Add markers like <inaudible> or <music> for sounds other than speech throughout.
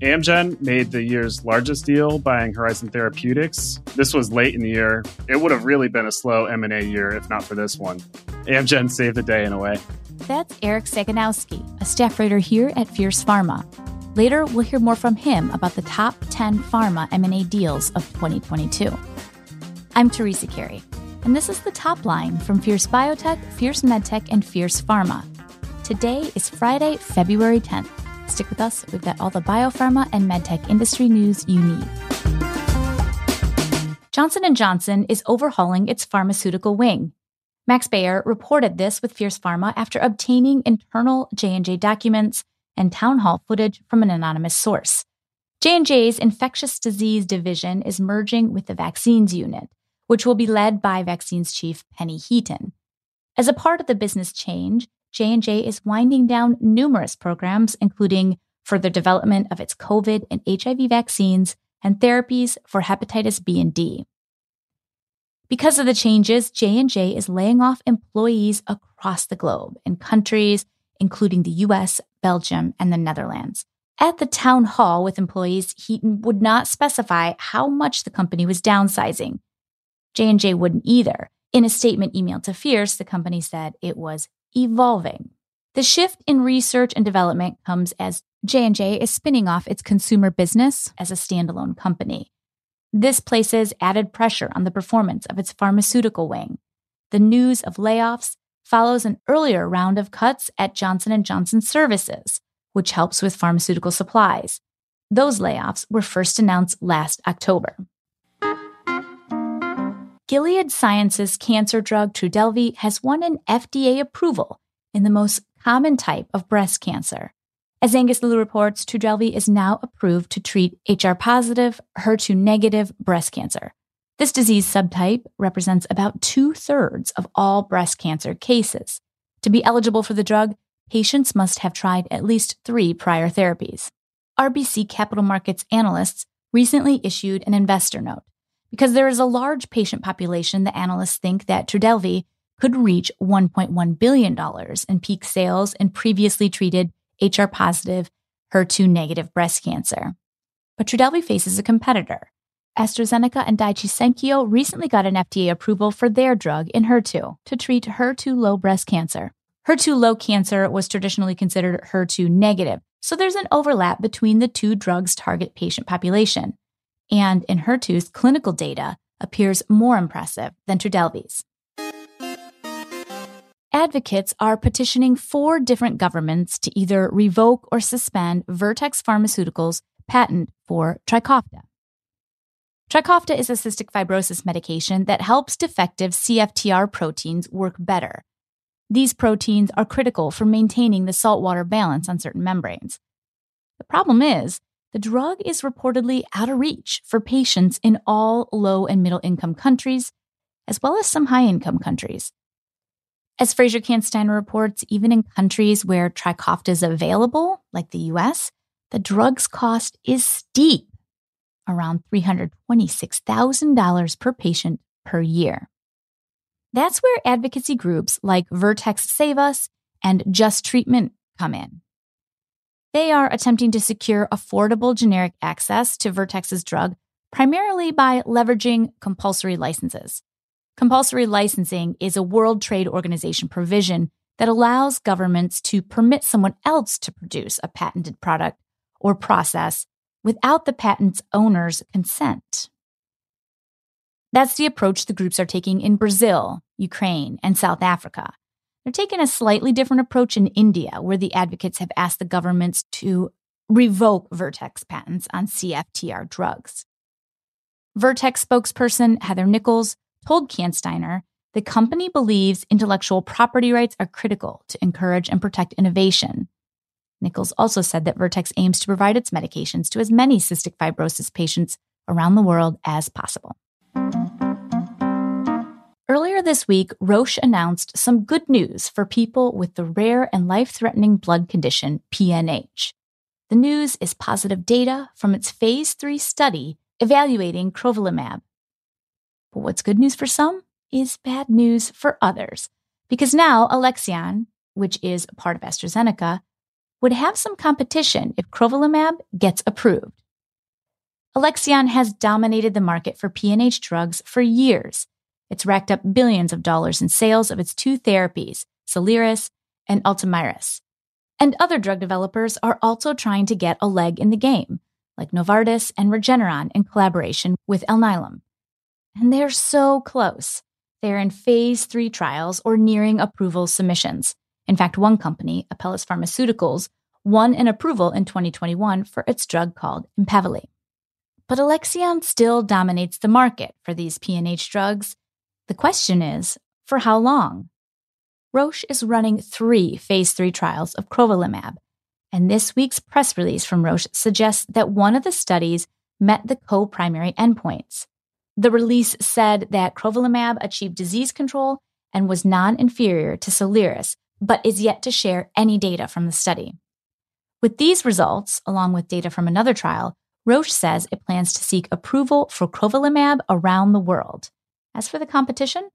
Amgen made the year's largest deal buying Horizon Therapeutics. This was late in the year. It would have really been a slow M&A year if not for this one. Amgen saved the day in a way. That's Eric Sagonowsky, a staff writer here at Fierce Pharma. Later, we'll hear more from him about the top 10 pharma M&A deals of 2022. I'm Teresa Carey, and this is the top line from Fierce Biotech, Fierce MedTech, and Fierce Pharma. Today is Friday, February 10th. Stick with us, we've got all the biopharma and medtech industry news you need. Johnson & Johnson is overhauling its pharmaceutical wing. Max Bayer reported this with Fierce Pharma after obtaining internal J&J documents and town hall footage from an anonymous source. J&J's infectious disease division is merging with the vaccines unit, which will be led by vaccines chief Penny Heaton. As a part of the business change, J&J is winding down numerous programs including further development of its COVID and HIV vaccines and therapies for hepatitis B and D. Because of the changes, J&J is laying off employees across the globe in countries including the US, Belgium, and the Netherlands. At the town hall with employees, Heaton would not specify how much the company was downsizing. J&J wouldn't either. In a statement emailed to Fierce, the company said it was evolving. The shift in research and development comes as J&J is spinning off its consumer business as a standalone company. This places added pressure on the performance of its pharmaceutical wing. The news of layoffs follows an earlier round of cuts at Johnson & Johnson Services, which helps with pharmaceutical supplies. Those layoffs were first announced last October. Gilead Sciences cancer drug Trodelvy has won an FDA approval in the most common type of breast cancer. As Angus Liu reports, Trodelvy is now approved to treat HR positive, HER2 negative breast cancer. This disease subtype represents about two thirds of all breast cancer cases. To be eligible for the drug, patients must have tried at least three prior therapies. RBC Capital Markets analysts recently issued an investor note because there is a large patient population, the analysts think that Trodelvy could reach $1.1 billion in peak sales in previously treated HR positive, HER2 negative breast cancer. But Trodelvy faces a competitor. AstraZeneca and Daiichi Sankyo recently got an FDA approval for their drug Enhertu to treat HER2 low breast cancer. HER2 low cancer was traditionally considered HER2 negative, so there's an overlap between the two drugs' target patient population and Enhertu's clinical data appears more impressive than Trodelvy's. Advocates are petitioning four different governments to either revoke or suspend Vertex Pharmaceuticals' patent for Trikafta. Trikafta is a cystic fibrosis medication that helps defective CFTR proteins work better. These proteins are critical for maintaining the saltwater balance on certain membranes. The problem is, the drug is reportedly out of reach for patients in all low and middle income countries, as well as some high income countries. As Fraiser Kansteiner reports, even in countries where Trikafta is available, like the US, the drug's cost is steep, around $326,000 per patient per year. That's where advocacy groups like Vertex Save Us and Just Treatment come in. They are attempting to secure affordable generic access to Vertex's drug primarily by leveraging compulsory licenses. Compulsory licensing is a World Trade Organization provision that allows governments to permit someone else to produce a patented product or process without the patent's owner's consent. That's the approach the groups are taking in Brazil, Ukraine, and South Africa. They're taking a slightly different approach in India, where the advocates have asked the governments to revoke Vertex patents on CFTR drugs. Vertex spokesperson Heather Nichols told Kansteiner the company believes intellectual property rights are critical to encourage and protect innovation. Nichols also said that Vertex aims to provide its medications to as many cystic fibrosis patients around the world as possible. Earlier this week, Roche announced some good news for people with the rare and life threatening blood condition PNH. The news is positive data from its phase 3 study evaluating crovalimab. But what's good news for some is bad news for others, because now Alexion, which is part of AstraZeneca, would have some competition if crovalimab gets approved. Alexion has dominated the market for PNH drugs for years. It's racked up billions of dollars in sales of its two therapies, Soliris and Ultomiris. And other drug developers are also trying to get a leg in the game, like Novartis and Regeneron in collaboration with Alnylam. And they're so close. They're in phase three trials or nearing approval submissions. In fact, one company, Apellis Pharmaceuticals, won an approval in 2021 for its drug called Empaveli. But Alexion still dominates the market for these PNH drugs. The question is, for how long? Roche is running three phase three trials of crovalimab, and this week's press release from Roche suggests that one of the studies met the co primary endpoints. The release said that crovalimab achieved disease control and was non inferior to Soliris, but is yet to share any data from the study. With these results, along with data from another trial, Roche says it plans to seek approval for crovalimab around the world. As for the competition,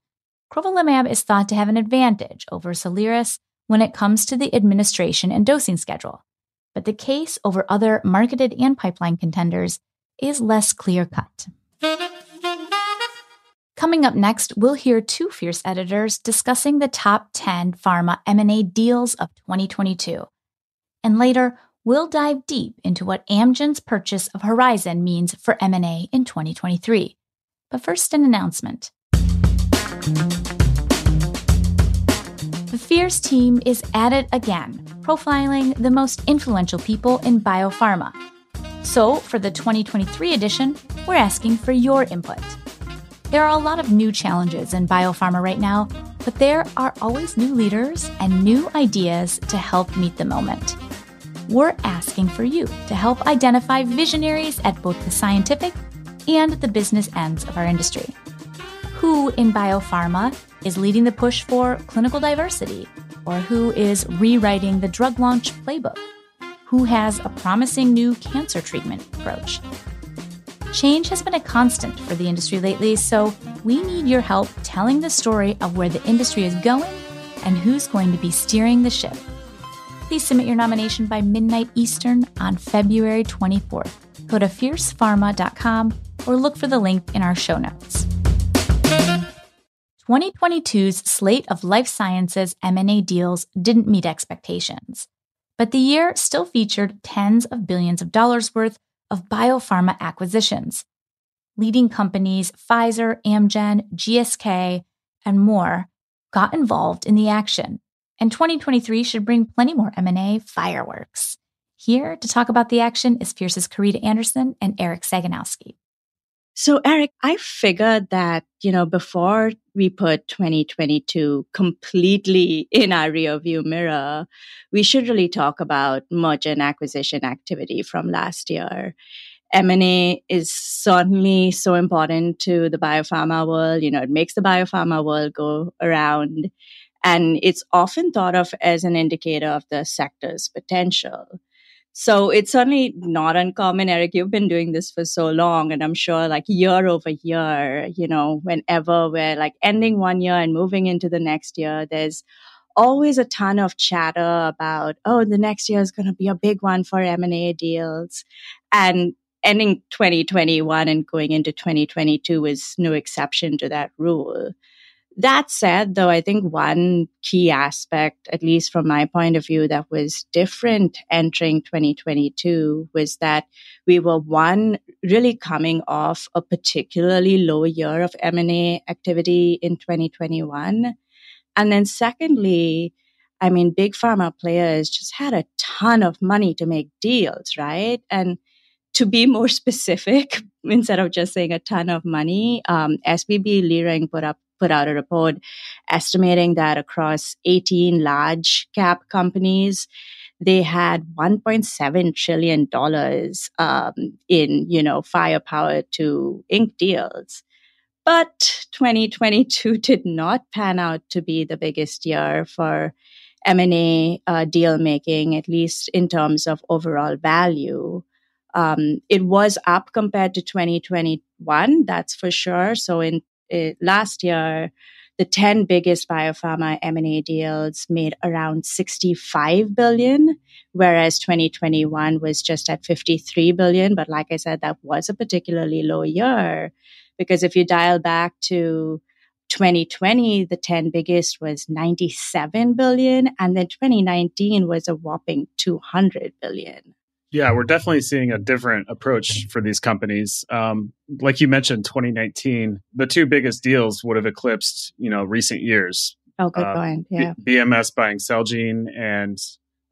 crovalimab is thought to have an advantage over Soliris when it comes to the administration and dosing schedule. But the case over other marketed and pipeline contenders is less clear cut. Coming up next, we'll hear two Fierce editors discussing the top 10 pharma M&A deals of 2022. And later, we'll dive deep into what Amgen's purchase of Horizon means for M&A in 2023. But first, an announcement. The Fierce team is at it again, profiling the most influential people in biopharma. So, for the 2023 edition, we're asking for your input. There are a lot of new challenges in biopharma right now, but there are always new leaders and new ideas to help meet the moment. We're asking for you to help identify visionaries at both the scientific and the business ends of our industry. Who in biopharma is leading the push for clinical diversity, or who is rewriting the drug launch playbook? Who has a promising new cancer treatment approach? Change has been a constant for the industry lately, so we need your help telling the story of where the industry is going and who's going to be steering the ship. Please submit your nomination by midnight Eastern on February 24th. Go to fiercepharma.com or look for the link in our show notes. 2022's slate of life sciences M&A deals didn't meet expectations, but the year still featured tens of billions of dollars worth of biopharma acquisitions. Leading companies Pfizer, Amgen, GSK, and more got involved in the action. And 2023 should bring plenty more M&A fireworks. Here to talk about the action is Fierce's Querida Anderson and Eric Sagonowsky. So, Eric, I figured that, you know, before we put 2022 completely in our rearview mirror, we should really talk about merger and acquisition activity from last year. M&A is certainly so important to the biopharma world. You know, it makes the biopharma world go around. And it's often thought of as an indicator of the sector's potential. So it's certainly not uncommon, Eric. You've been doing this for so long. And I'm sure like year over year, you know, whenever we're like ending one year and moving into the next year, there's always a ton of chatter about, oh, the next year is going to be a big one for M&A deals. And ending 2021 and going into 2022 is no exception to that rule. That said, though, I think one key aspect, at least from my point of view, that was different entering 2022 was that we were one really coming off a particularly low year of M&A activity in 2021. And then secondly, I mean, big pharma players just had a ton of money to make deals, right? And to be more <laughs> specific, instead of just saying a ton of money, um, SVB Leerink put up put out a report estimating that across 18 large cap companies, they had 1.7 trillion dollars um, in you know firepower to ink deals. But 2022 <laughs> did not pan out to be the biggest year for M&A uh, deal making, at least in terms of overall value. Um, it was up compared to 2021, that's for sure. So in uh, last year, the 10 biggest biopharma M&A deals made around 65 billion, whereas 2021 was just at 53 billion. But like I said, that was a particularly low year because if you dial back to 2020, the 10 biggest was 97 billion, and then 2019 was a whopping 200 billion. Yeah, we're definitely seeing a different approach for these companies. Um, like you mentioned, 2019, the two biggest deals would have eclipsed, you know, recent years. Oh, good uh, point. Yeah. B- BMS buying Celgene and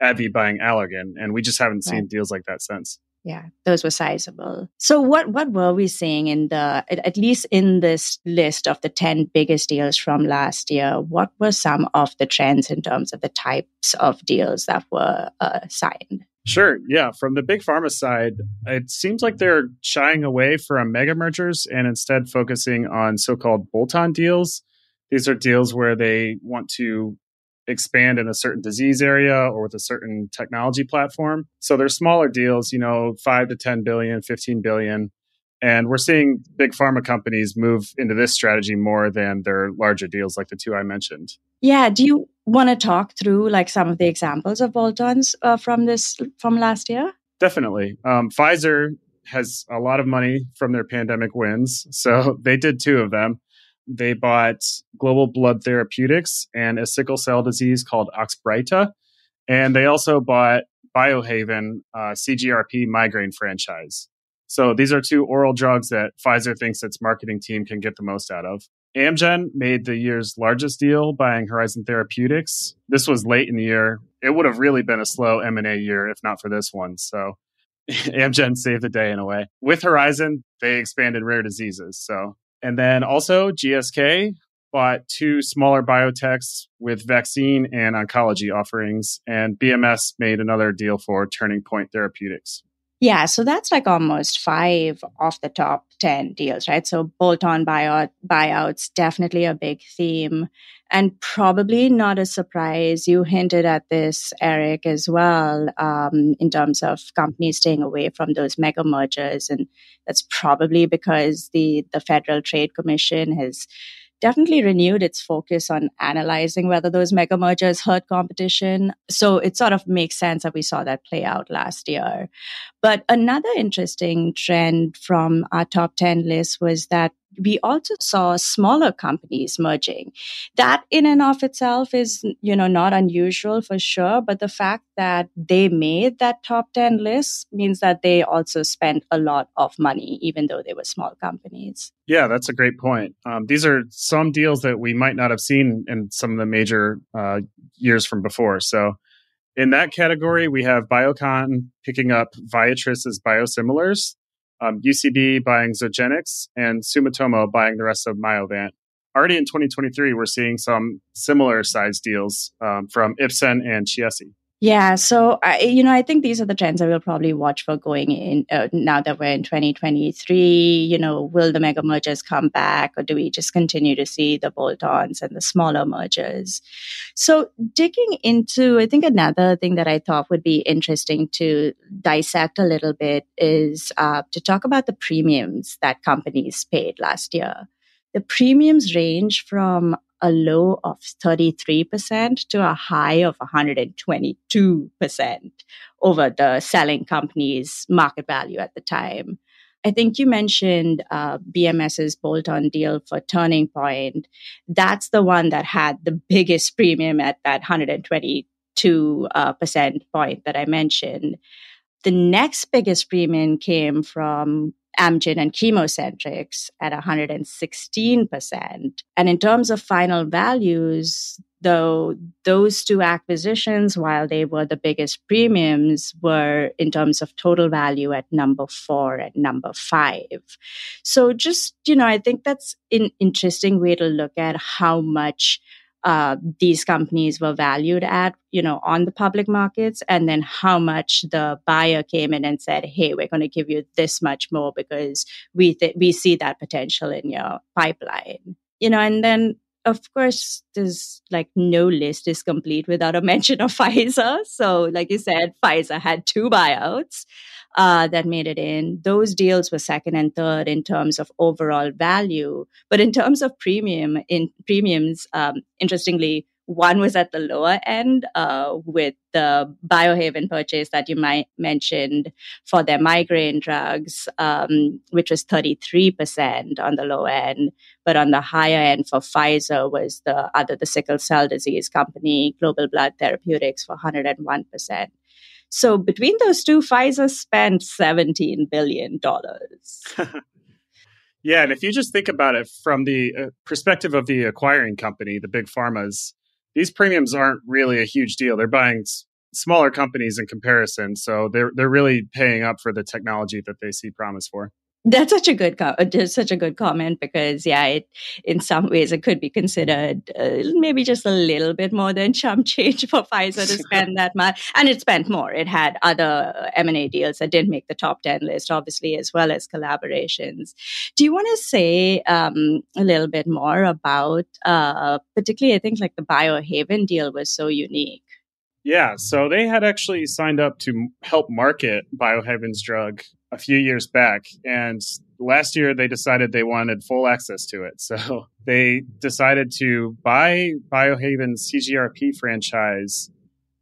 AbbVie buying Allergan, and we just haven't seen right. deals like that since. Yeah, those were sizable. So, what what were we seeing in the at least in this list of the ten biggest deals from last year? What were some of the trends in terms of the types of deals that were uh, signed? Sure. Yeah. From the big pharma side, it seems like they're shying away from mega mergers and instead focusing on so called bolt on deals. These are deals where they want to expand in a certain disease area or with a certain technology platform. So they're smaller deals, you know, 5 to 10 billion, 15 billion. And we're seeing big pharma companies move into this strategy more than their larger deals like the two I mentioned. Yeah. Do you want to talk through like some of the examples of bolt-ons uh, from this from last year? Definitely. Um, Pfizer has a lot of money from their pandemic wins, so <laughs> they did two of them. They bought Global Blood Therapeutics and a sickle cell disease called Oxbryta, and they also bought Biohaven, uh, CGRP migraine franchise. So these are two oral drugs that Pfizer thinks its marketing team can get the most out of. Amgen made the year's largest deal buying Horizon Therapeutics. This was late in the year. It would have really been a slow M&A year if not for this one. So <laughs> Amgen saved the day in a way. With Horizon, they expanded rare diseases. So, and then also GSK bought two smaller biotechs with vaccine and oncology offerings, and BMS made another deal for Turning Point Therapeutics. Yeah, so that's like almost five of the top 10 deals, right? So bolt on buyout, buyouts, definitely a big theme. And probably not a surprise. You hinted at this, Eric, as well, um, in terms of companies staying away from those mega mergers. And that's probably because the, the Federal Trade Commission has definitely renewed its focus on analyzing whether those mega mergers hurt competition. So it sort of makes sense that we saw that play out last year. But another interesting trend from our top 10 list was that we also saw smaller companies merging. That in and of itself is, you know, not unusual for sure. But the fact that they made that top 10 list means that they also spent a lot of money, even though they were small companies. Yeah, that's a great point. Um, these are some deals that we might not have seen in some of the major uh, years from before. So in that category, we have Biocon picking up Viatris's biosimilars um, UCB buying Zogenix, and Sumitomo buying the rest of Myovant. Already in 2023, we're seeing some similar size deals um, from Ipsen and Chiesi. Yeah, so I, you know, I think these are the trends I will probably watch for going in uh, now that we're in 2023. You know, will the mega mergers come back, or do we just continue to see the bolt-ons and the smaller mergers? So, digging into, I think another thing that I thought would be interesting to dissect a little bit is uh, to talk about the premiums that companies paid last year. The premiums range from a low of 33% to a high of 122% over the selling company's market value at the time. I think you mentioned uh, BMS's bolt on deal for Turning Point. That's the one that had the biggest premium at that 122 uh, percent point that I mentioned. The next biggest premium came from Amgen and ChemoCentryx at 116%. And in terms of final values, though those two acquisitions, while they were the biggest premiums, were in terms of total value at number four and number five. So just, you know, I think that's an interesting way to look at how much uh, these companies were valued at, you know, on the public markets, and then how much the buyer came in and said, "Hey, we're going to give you this much more because we th- we see that potential in your pipeline." You know, and then of course, there's like no list is complete without a <laughs> mention of Pfizer. So, like you said, Pfizer had two buyouts uh, that made it in. Those deals were second and third in terms of overall value, but in terms of premium, in premiums, um, interestingly, one was at the lower end uh, with the Biohaven purchase that you might mentioned for their migraine drugs, um, which was 33% on the low end. But on the higher end for Pfizer was the other, the sickle cell disease company, Global Blood Therapeutics, for 101%. So between those two, Pfizer spent $17 billion. <laughs> yeah. And if you just think about it from the uh, perspective of the acquiring company, the big pharmas, these premiums aren't really a huge deal. They're buying s- smaller companies in comparison, so they're they're really paying up for the technology that they see promise for. That's such a good co- uh, such a good comment because yeah, it, in some ways it could be considered uh, maybe just a little bit more than chump change for Pfizer to spend that much, and it spent more. It had other M and A deals that didn't make the top ten list, obviously, as well as collaborations. Do you want to say um, a little bit more about, uh, particularly, I think like the Biohaven deal was so unique. Yeah, so they had actually signed up to help market Biohaven's drug a few years back. And last year they decided they wanted full access to it. <laughs> So they decided to buy Biohaven's CGRP franchise.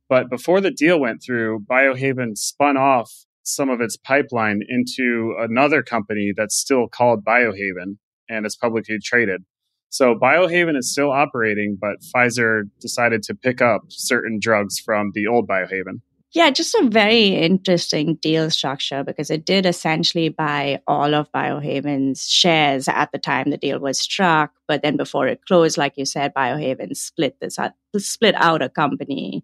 But before the deal went through, Biohaven spun off some of its pipeline into another company that's still called Biohaven and it's publicly traded. So Biohaven is still operating, but Pfizer decided to pick up certain drugs from the old Biohaven. Yeah, just a very interesting deal structure because it did essentially buy all of Biohaven's shares at the time the deal was struck. But then before it closed, like you said, Biohaven split this out, split out a company.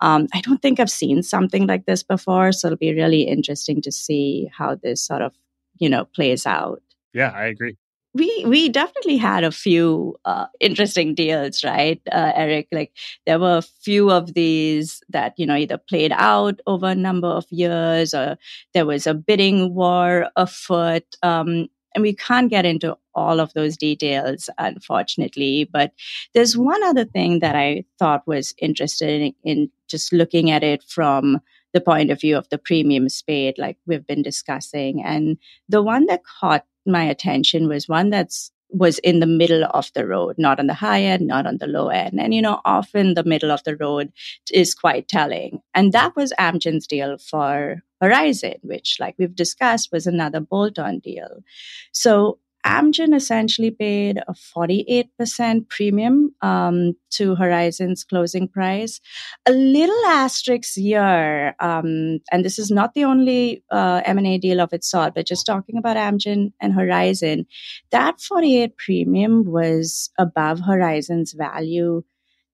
Um, I don't think I've seen something like this before, so it'll be really interesting to see how this sort of you know plays out. Yeah, I agree we we definitely had a few uh, interesting deals, right, uh, Eric? Like there were a few of these that you know either played out over a number of years, or there was a bidding war afoot. Um, and we can't get into all of those details, unfortunately. But there's one other thing that I thought was interesting in just looking at it from the point of view of the premium spade, like we've been discussing. And the one that caught my attention was one that's was in the middle of the road, not on the high end, not on the low end. And, you know, often the middle of the road is quite telling. And that was Amgen's deal for Horizon, which, like we've discussed, was another bolt on deal. So Amgen essentially paid a 48% premium um, to Horizon's closing price. A little asterisk here, um, and this is not the only uh, M&A deal of its sort, but just talking about Amgen and Horizon, that 48 premium was above Horizon's value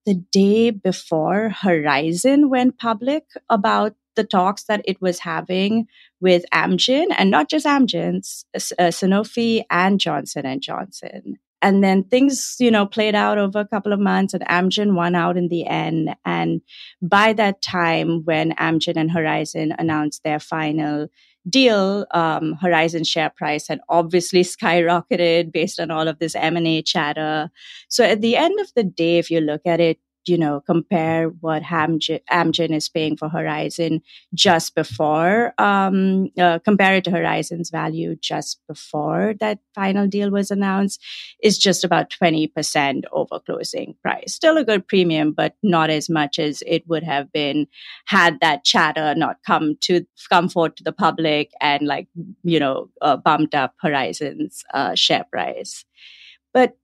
the day before Horizon went public about the talks that it was having with Amgen and not just Amgen, uh, Sanofi and Johnson and Johnson. And then things, you know, played out over a couple of months and Amgen won out in the end. And by that time, when Amgen and Horizon announced their final deal, um, Horizon share price had obviously <laughs> skyrocketed based on all of this M&A chatter. So at the end of the day, if you look at it, you know, compare what Amgen, Amgen is paying for Horizon just before, um, uh, compare it to Horizon's value just before that final deal was announced, is just about 20% over closing price. Still a good premium, but not as much as it would have been had that chatter not come to come forth to the public and like, you know, uh, bumped up Horizon's uh, share price. But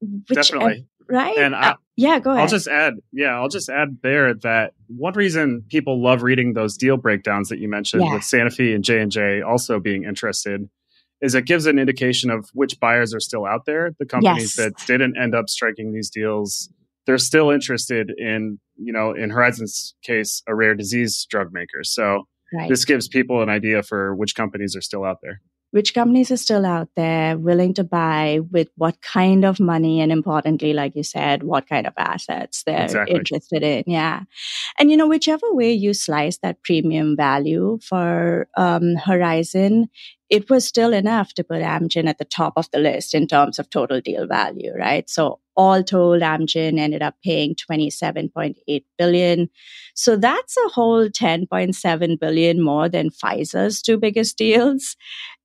which, definitely right? And I, uh, yeah, go ahead. I'll just add, yeah, I'll just add there that one reason people love reading those deal breakdowns that you mentioned yeah. with Sanofi and J and J also being interested is it gives an indication of which buyers are still out there. The companies yes. that didn't end up striking these deals, they're still interested in, you know, in Horizon's case, a rare disease drug maker. So right. this gives people an idea for which companies are still out there which companies are still out there willing to buy with what kind of money and importantly like you said what kind of assets they're exactly. interested in yeah and you know whichever way you slice that premium value for um, horizon it was still enough to put Amgen at the top of the list in terms of total deal value, right? So all told, Amgen ended up paying 27.8 billion. So that's a whole 10.7 billion more than Pfizer's two biggest deals.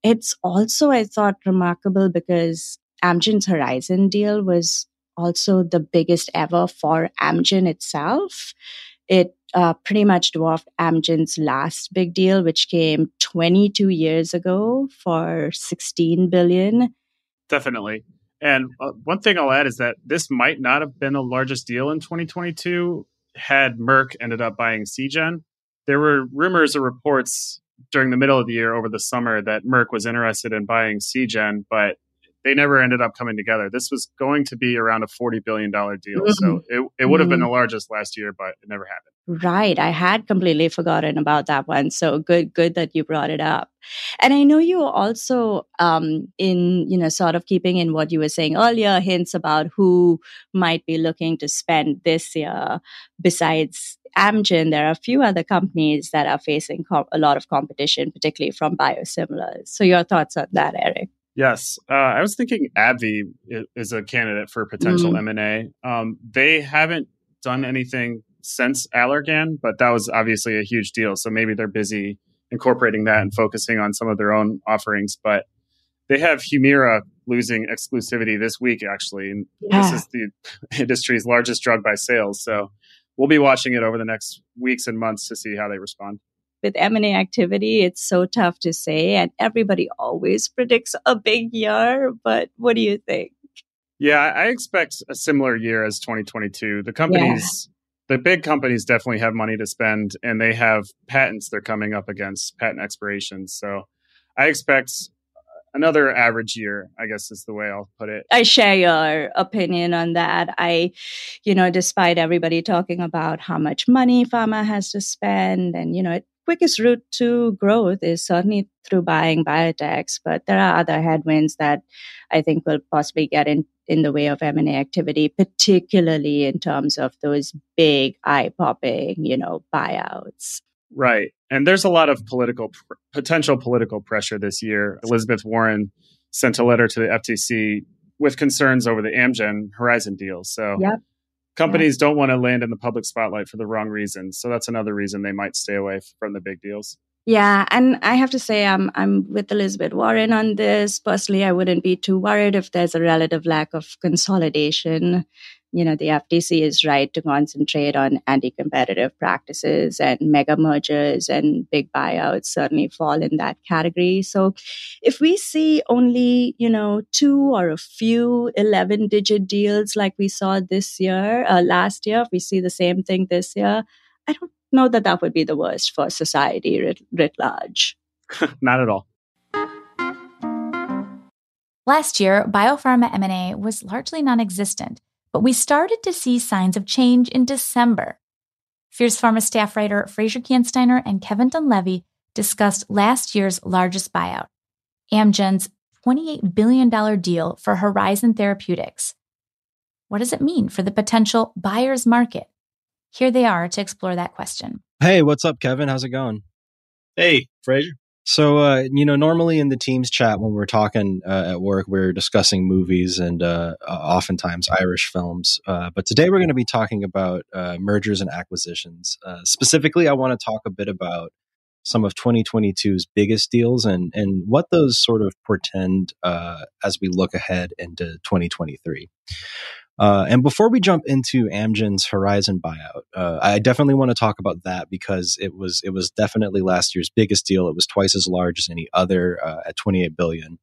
It's also, I thought, remarkable because Amgen's Horizon deal was also the biggest ever for Amgen itself. It uh, pretty much dwarfed Amgen's last big deal, which came 22 years ago for 16 billion. Definitely. And uh, one thing I'll add is that this might not have been the largest deal in 2022 had Merck ended up buying Seagen. There were rumors or reports during the middle of the year over the summer that Merck was interested in buying Seagen, but they never ended up coming together. This was going to be around a $40 billion deal. Mm-hmm. So it, it would have been mm-hmm. the largest last year, but it never happened. Right. I had completely forgotten about that one. So good, good that you brought it up. And I know you also, um, in, you know, sort of keeping in what you were saying earlier, hints about who might be looking to spend this year besides Amgen, there are a few other companies that are facing com- a lot of competition, particularly from biosimilars. So, your thoughts on that, Eric? Yes, uh, I was thinking AbbVie is a candidate for potential mm. M and A. Um, they haven't done anything since Allergan, but that was obviously a huge deal. So maybe they're busy incorporating that and focusing on some of their own offerings. But they have Humira losing exclusivity this week, actually. And yeah. this is the <laughs> industry's largest drug by sales. So we'll be watching it over the next weeks and months to see how they respond with M&A activity, it's so tough to say. And everybody always predicts a big year. But what do you think? Yeah, I expect a similar year as 2022. The companies, yeah. the big companies definitely have money to spend and they have patents they're coming up against, patent expirations. So I expect another average year, I guess is the way I'll put it. I share your opinion on that. I, you know, despite everybody talking about how much money pharma has to spend and, you know, it quickest route to growth is certainly through buying biotechs, but there are other headwinds that I think will possibly get in, in the way of M&A activity, particularly in terms of those big eye-popping, you know, buyouts. Right. And there's a lot of political potential political pressure this year. Elizabeth Warren sent a letter to the FTC with concerns over the Amgen Horizon deal. So yep companies yeah. don't want to land in the public spotlight for the wrong reasons. So that's another reason they might stay away from the big deals. Yeah, and I have to say I'm I'm with Elizabeth Warren on this. Personally, I wouldn't be too worried if there's a relative lack of consolidation you know, the FTC is right to concentrate on anti-competitive practices and mega mergers and big buyouts certainly fall in that category. So if we see only, you know, two or a few 11 digit deals like we saw this year, uh, last year, if we see the same thing this year, I don't know that that would be the worst for society writ, writ large. <laughs> Not at all. Last year, biopharma M&A was largely non-existent but we started to see signs of change in December. Fierce Pharma staff writer Fraiser Kansteiner and Kevin Dunleavy discussed last year's largest buyout, Amgen's $28 billion deal for Horizon Therapeutics. What does it mean for the potential buyer's market? Here they are to explore that question. Hey, what's up, Kevin? How's it going? Hey, Fraiser. So, uh, you know, normally in the team's chat when we're talking uh, at work, we're discussing movies and uh, uh oftentimes Irish films. Uh, but today we're going to be talking about uh, mergers and acquisitions. specifically, I want to talk a bit about some of 2022's biggest deals and, and what those sort of portend as we look ahead into 2023. Uh, and before we jump into Amgen's Horizon buyout, uh, I definitely want to talk about that because it was it was definitely last year's biggest deal. It was twice as large as any other uh, at 28 billion.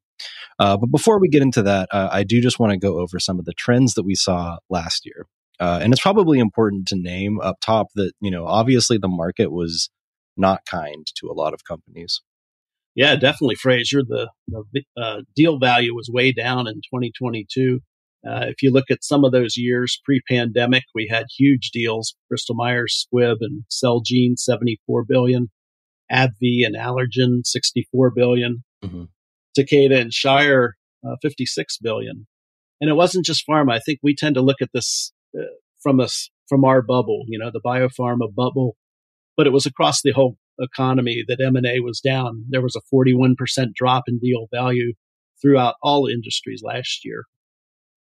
Uh, but before we get into that, uh, I do just want to go over some of the trends that we saw last year. Uh, and it's probably important to name up top that you know obviously the market was not kind to a lot of companies. Yeah, definitely, Fraiser. The, the deal value was way down in 2022 uh, if you look at some of those years pre-pandemic, we had huge deals: Bristol Myers Squibb and Celgene, 74 billion, AbbVie and Allergan, 64 billion, mm-hmm. Takeda and Shire, uh, 56 billion. And it wasn't just pharma. I think we tend to look at this uh, from us from our bubble, you know, the biopharma bubble, but it was across the whole economy that M&A was down. There was a 41% drop in deal value throughout all industries last year.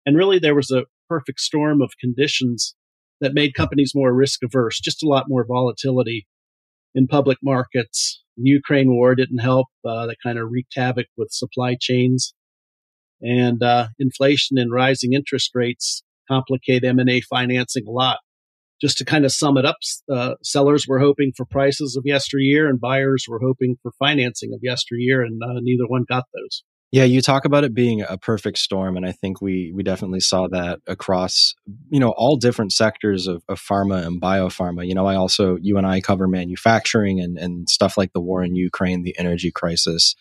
And really there was a perfect storm of conditions that made companies more risk averse, just a lot more volatility in public markets. The Ukraine war didn't help. Uh, that kind of wreaked havoc with supply chains and uh, inflation and rising interest rates complicate M&A financing a lot. Just to kind of sum it up, uh, sellers were hoping for prices of yesteryear and buyers were hoping for financing of yesteryear and uh, neither one got those. Yeah, you talk about it being a perfect storm, and I think we we definitely saw that across you know all different sectors of, of pharma and biopharma. You know, I also you and I cover manufacturing and and stuff like the war in Ukraine, the energy crisis,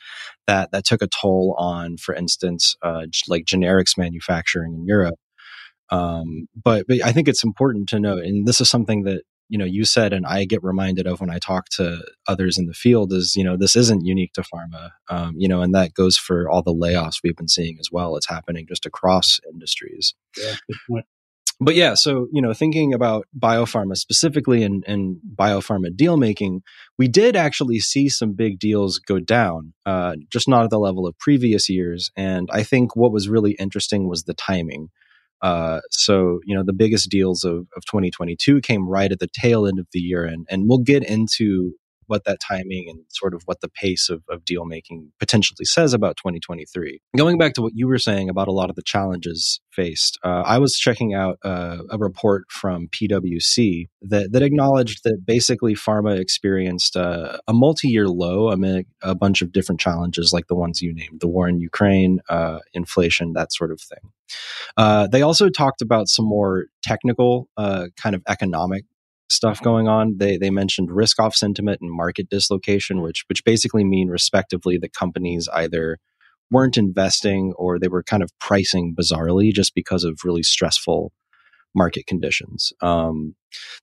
that that took a toll on, for instance, uh, like generics manufacturing in Europe. Um, but, but I think it's important to note, and this is something that you know you said and i get reminded of when i talk to others in the field is you know this isn't unique to pharma um, you know and that goes for all the layoffs we've been seeing as well. It's happening just across industries. Yeah but yeah so you know thinking about biopharma specifically and, and biopharma deal making we did actually see some big deals go down uh, just not at the level of previous years. And i think what was really interesting was the timing uh, so, you know, the biggest deals of, of 2022 came right at the tail end of the year. And, and we'll get into what that timing and sort of what the pace of, of deal making potentially says about 2023. Going back to what you were saying about a lot of the challenges faced, uh, I was checking out uh, a report from PwC that, that acknowledged that basically pharma experienced uh, a multi year low amid a bunch of different challenges like the ones you named the war in Ukraine, uh, inflation, that sort of thing. Uh, they also talked about some more technical uh, kind of economic stuff going on. They they mentioned risk off sentiment and market dislocation, which which basically mean respectively that companies either weren't investing or they were kind of pricing bizarrely just because of really stressful market conditions. Um,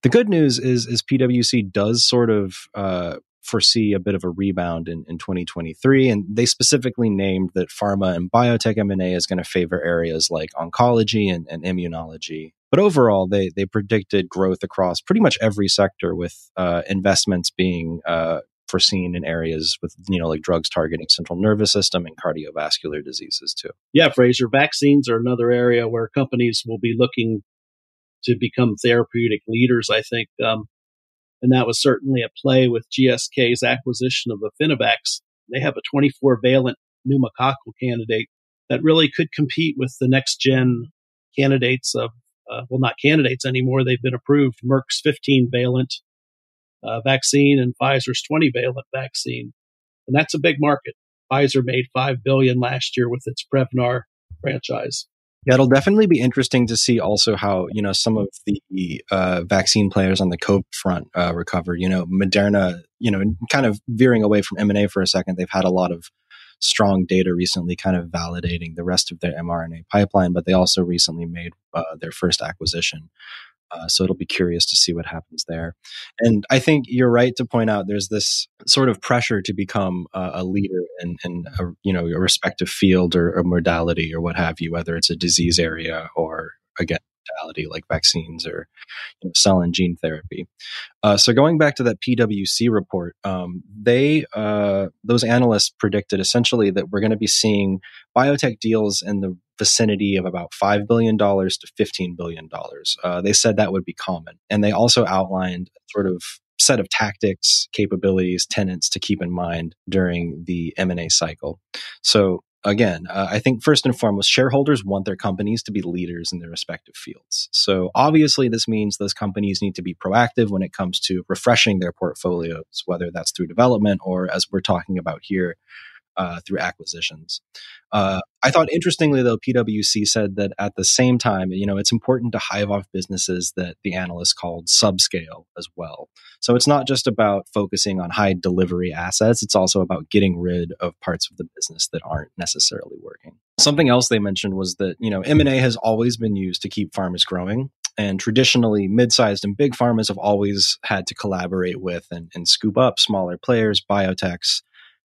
the good news is is PwC does sort of uh, foresee a bit of a rebound in, in 2023 and they specifically named that pharma and biotech m&a is going to favor areas like oncology and, and, immunology but overall they, they predicted growth across pretty much every sector with uh, investments being uh, foreseen in areas with you know like drugs targeting central nervous system and cardiovascular diseases too yeah fraiser vaccines are another area where companies will be looking to become therapeutic leaders i think um, and that was certainly at play with GSK's acquisition of Affinivax. They have a 24 valent pneumococcal candidate that really could compete with the next gen candidates of, uh, well, not candidates anymore. They've been approved Merck's 15 valent uh, vaccine and Pfizer's 20 valent vaccine. And that's a big market. Pfizer made 5 billion last year with its Prevnar franchise. Yeah, it'll definitely be interesting to see also how you know some of the uh, vaccine players on the COVID front uh, recover. You know, Moderna, you know, kind of veering away from M and A for a second. They've had a lot of strong data recently, kind of validating the rest of their mRNA pipeline, but they also recently made uh, their first acquisition uh, so it'll be curious to see what happens there. And I think you're right to point out there's this sort of pressure to become a, a leader in, in a, you know a respective field or, or modality or what have you, whether it's a disease area or again modality like vaccines or you know, cell and gene therapy. Uh, so going back to that PwC report, um, they uh, those analysts predicted essentially that we're going to be seeing biotech deals in the vicinity of about $5 billion to $15 billion. Uh, they said that would be common. And they also outlined sort of set of tactics, capabilities, tenants to keep in mind during the M&A cycle. So again, uh, I think first and foremost, shareholders want their companies to be leaders in their respective fields. So obviously, this means those companies need to be proactive when it comes to refreshing their portfolios, whether that's through development or, as we're talking about here, uh, through acquisitions. Uh, I thought interestingly though, PwC said that at the same time, you know, it's important to hive off businesses that the analysts called subscale as well. So it's not just about focusing on high delivery assets; it's also about getting rid of parts of the business that aren't necessarily working. Something else they mentioned was that you know M and A has always been used to keep pharmas growing. And traditionally, mid-sized and big pharmas have always had to collaborate with and, and scoop up smaller players, biotechs,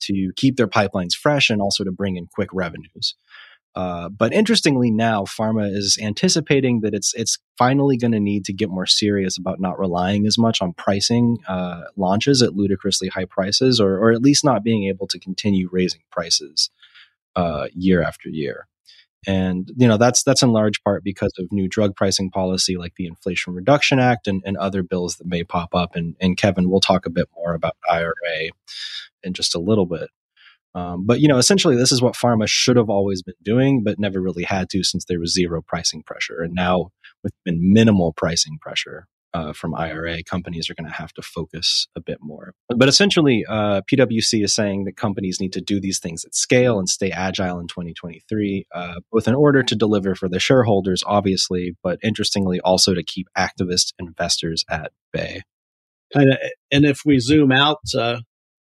to keep their pipelines fresh and also to bring in quick revenues. Uh, but interestingly, now pharma is anticipating that it's it's finally going to need to get more serious about not relying as much on pricing uh, launches at ludicrously high prices, or or at least not being able to continue raising prices uh, year after year. And you know that's that's in large part because of new drug pricing policy like the Inflation Reduction Act and, and other bills that may pop up. And, and Kevin, we'll talk a bit more about IRA in just a little bit. Um, but you know, essentially, this is what pharma should have always been doing, but never really had to since there was zero pricing pressure. And now, with minimal pricing pressure uh, from IRA, companies are going to have to focus a bit more. But essentially, uh, PwC is saying that companies need to do these things at scale and stay agile in 2023, uh, both in order to deliver for the shareholders, obviously, but interestingly, also to keep activist investors at bay. Of, and if we zoom out uh,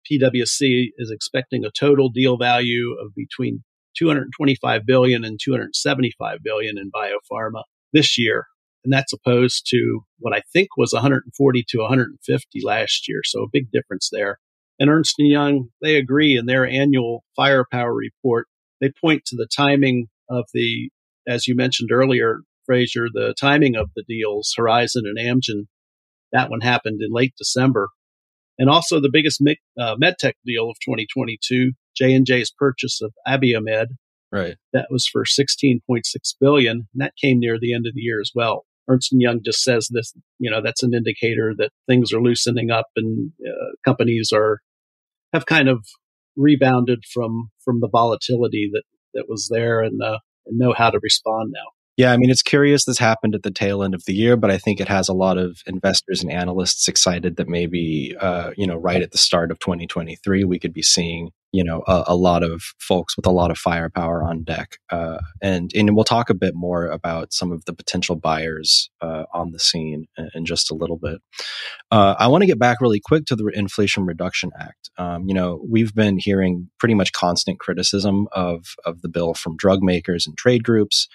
PwC is expecting a total deal value of between 225 billion and 275 billion in biopharma this year. And that's opposed to what I think was 140 to 150 last year. So a big difference there. And Ernst and Young, they agree in their annual firepower report. They point to the timing of the, as you mentioned earlier, Fraiser, the timing of the deals, Horizon and Amgen. That one happened in late December and also the biggest uh, medtech deal of 2022, J&J's purchase of Abiomed. Right. That was for 16.6 billion, and that came near the end of the year as well. Ernst Young just says this, you know, that's an indicator that things are loosening up and uh, companies are have kind of rebounded from from the volatility that that was there and, uh, and know how to respond now. Yeah, I mean, it's curious this happened at the tail end of the year, but I think it has a lot of investors and analysts excited that maybe, uh, you know, right at the start of 2023, we could be seeing, you know, a, a lot of folks with a lot of firepower on deck. Uh, and, and we'll talk a bit more about some of the potential buyers uh, on the scene in, in, just a little bit. Uh, I want to get back really quick to the Inflation Reduction Act. Um, you know, we've been hearing pretty much constant criticism of, of the bill from drug makers and trade groups.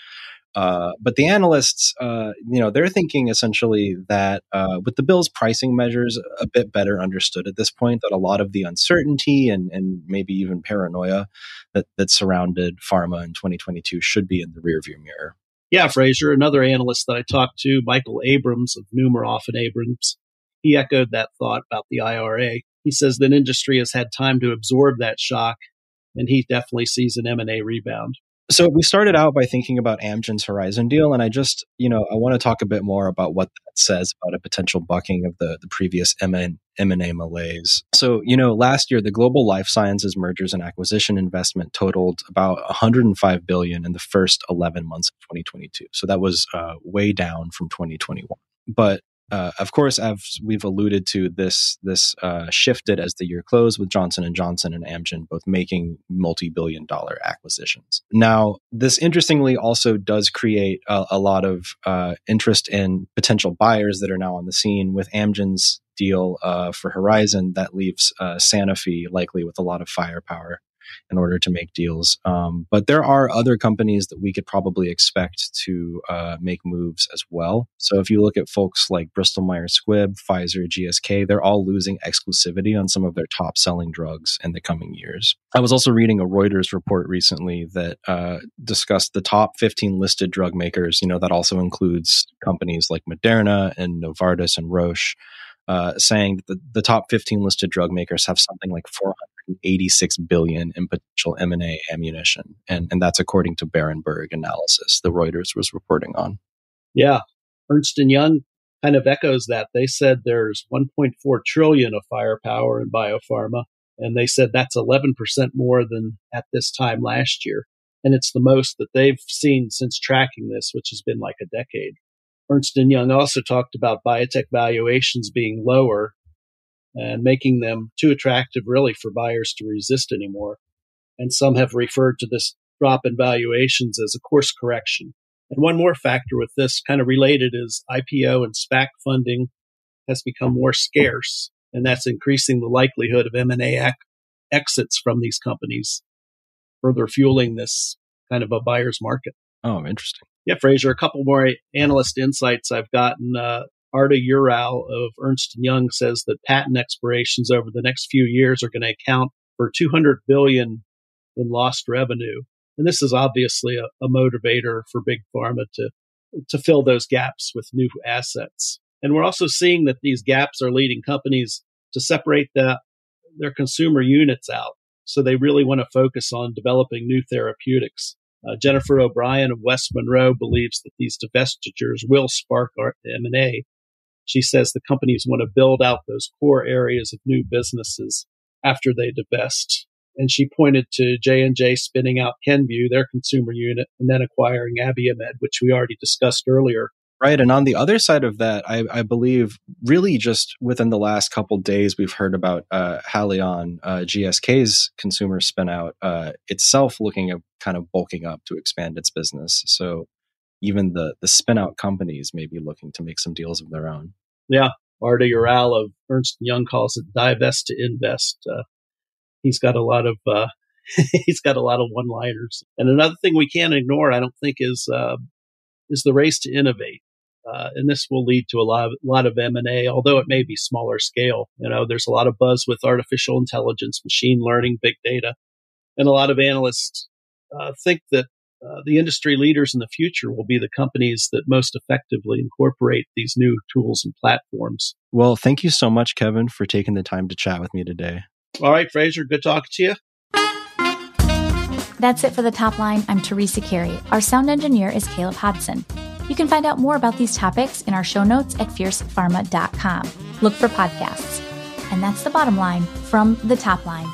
Uh, but the analysts, uh, you know, they're thinking essentially that uh, with the bill's pricing measures a bit better understood at this point, that a lot of the uncertainty and, and maybe even paranoia that, that surrounded pharma in 2022 should be in the rearview mirror. Yeah, Fraiser, another analyst that I talked to, Michael Abrams of Numerof and Abrams, he echoed that thought about the IRA. He says that industry has had time to absorb that shock, and he definitely sees an M&A rebound. So we started out by thinking about Amgen's Horizon deal, and I just, you know, I want to talk a bit more about what that says about a potential bucking of the, the previous M&A malaise. So, you know, last year the global life sciences mergers and acquisition investment totaled about 105 billion in the first 11 months of 2022. So that was uh, way down from 2021. But uh, of course, as we've alluded to, this this uh, shifted as the year closed, with Johnson and Johnson and Amgen both making multi-billion-dollar acquisitions. Now, this interestingly also does create a, a lot of uh, interest in potential buyers that are now on the scene. With Amgen's deal uh, for Horizon, that leaves uh, Sanofi likely with a lot of firepower in order to make deals. Um, but there are other companies that we could probably expect to uh, make moves as well. So if you look at folks like Bristol Myers Squibb, Pfizer, GSK, they're all losing exclusivity on some of their top selling drugs in the coming years. I was also reading a Reuters report recently that uh, discussed the top 15 listed drug makers. You know, that also includes companies like Moderna and Novartis and Roche. Uh, saying that the, the top 15 listed drug makers have something like 486 billion in potential M&A ammunition. And, and that's according to Berenberg analysis the Reuters was reporting on. Yeah. Ernst & Young kind of echoes that. They said there's 1.4 trillion of firepower in biopharma. And they said that's 11% more than at this time last year. And it's the most that they've seen since tracking this, which has been like a decade. Ernst & Young also talked about biotech valuations being lower and making them too attractive really for buyers to resist anymore. And some have referred to this drop in valuations as a course correction. And one more factor with this kind of related is IPO and SPAC funding has become more scarce, and that's increasing the likelihood of M&A ac- exits from these companies, further fueling this kind of a buyer's market. Oh, interesting. Yeah, Fraiser, a couple more analyst insights I've gotten. Uh, Arda Ural of Ernst Young says that patent expirations over the next few years are going to account for 200 billion in lost revenue. And this is obviously a, a motivator for big pharma to, to fill those gaps with new assets. And we're also seeing that these gaps are leading companies to separate the, their consumer units out. So they really want to focus on developing new therapeutics. Uh, Jennifer O'Brien of West Monroe believes that these divestitures will spark M&A. She says the companies want to build out those core areas of new businesses after they divest. And she pointed to J&J spinning out Kenvue, their consumer unit, and then acquiring Abiomed, which we already discussed earlier. Right. And on the other side of that, I, I believe really just within the last couple days, we've heard about uh, Haleon, uh, GSK's consumer spinout uh, itself looking at kind of bulking up to expand its business. So even the, the spinout companies may be looking to make some deals of their own. Yeah. Arda Ural of Ernst Young calls it divest to invest. Uh, he's got a lot of uh, <laughs> he's got a lot of one liners. And another thing we can't ignore, I don't think, is uh, is the race to innovate. Uh, and this will lead to a lot of, lot of M&A, although it may be smaller scale. You know, there's a lot of buzz with artificial intelligence, machine learning, big data, and a lot of analysts uh, think that uh, the industry leaders in the future will be the companies that most effectively incorporate these new tools and platforms. Well, thank you so much, Kevin, for taking the time to chat with me today. All right, Fraiser, good talking to you. That's it for the top line. I'm Teresa Carey. Our sound engineer is Caleb Hodgson. You can find out more about these topics in our show notes at fiercepharma.com. Look for podcasts. And that's the bottom line from the top line.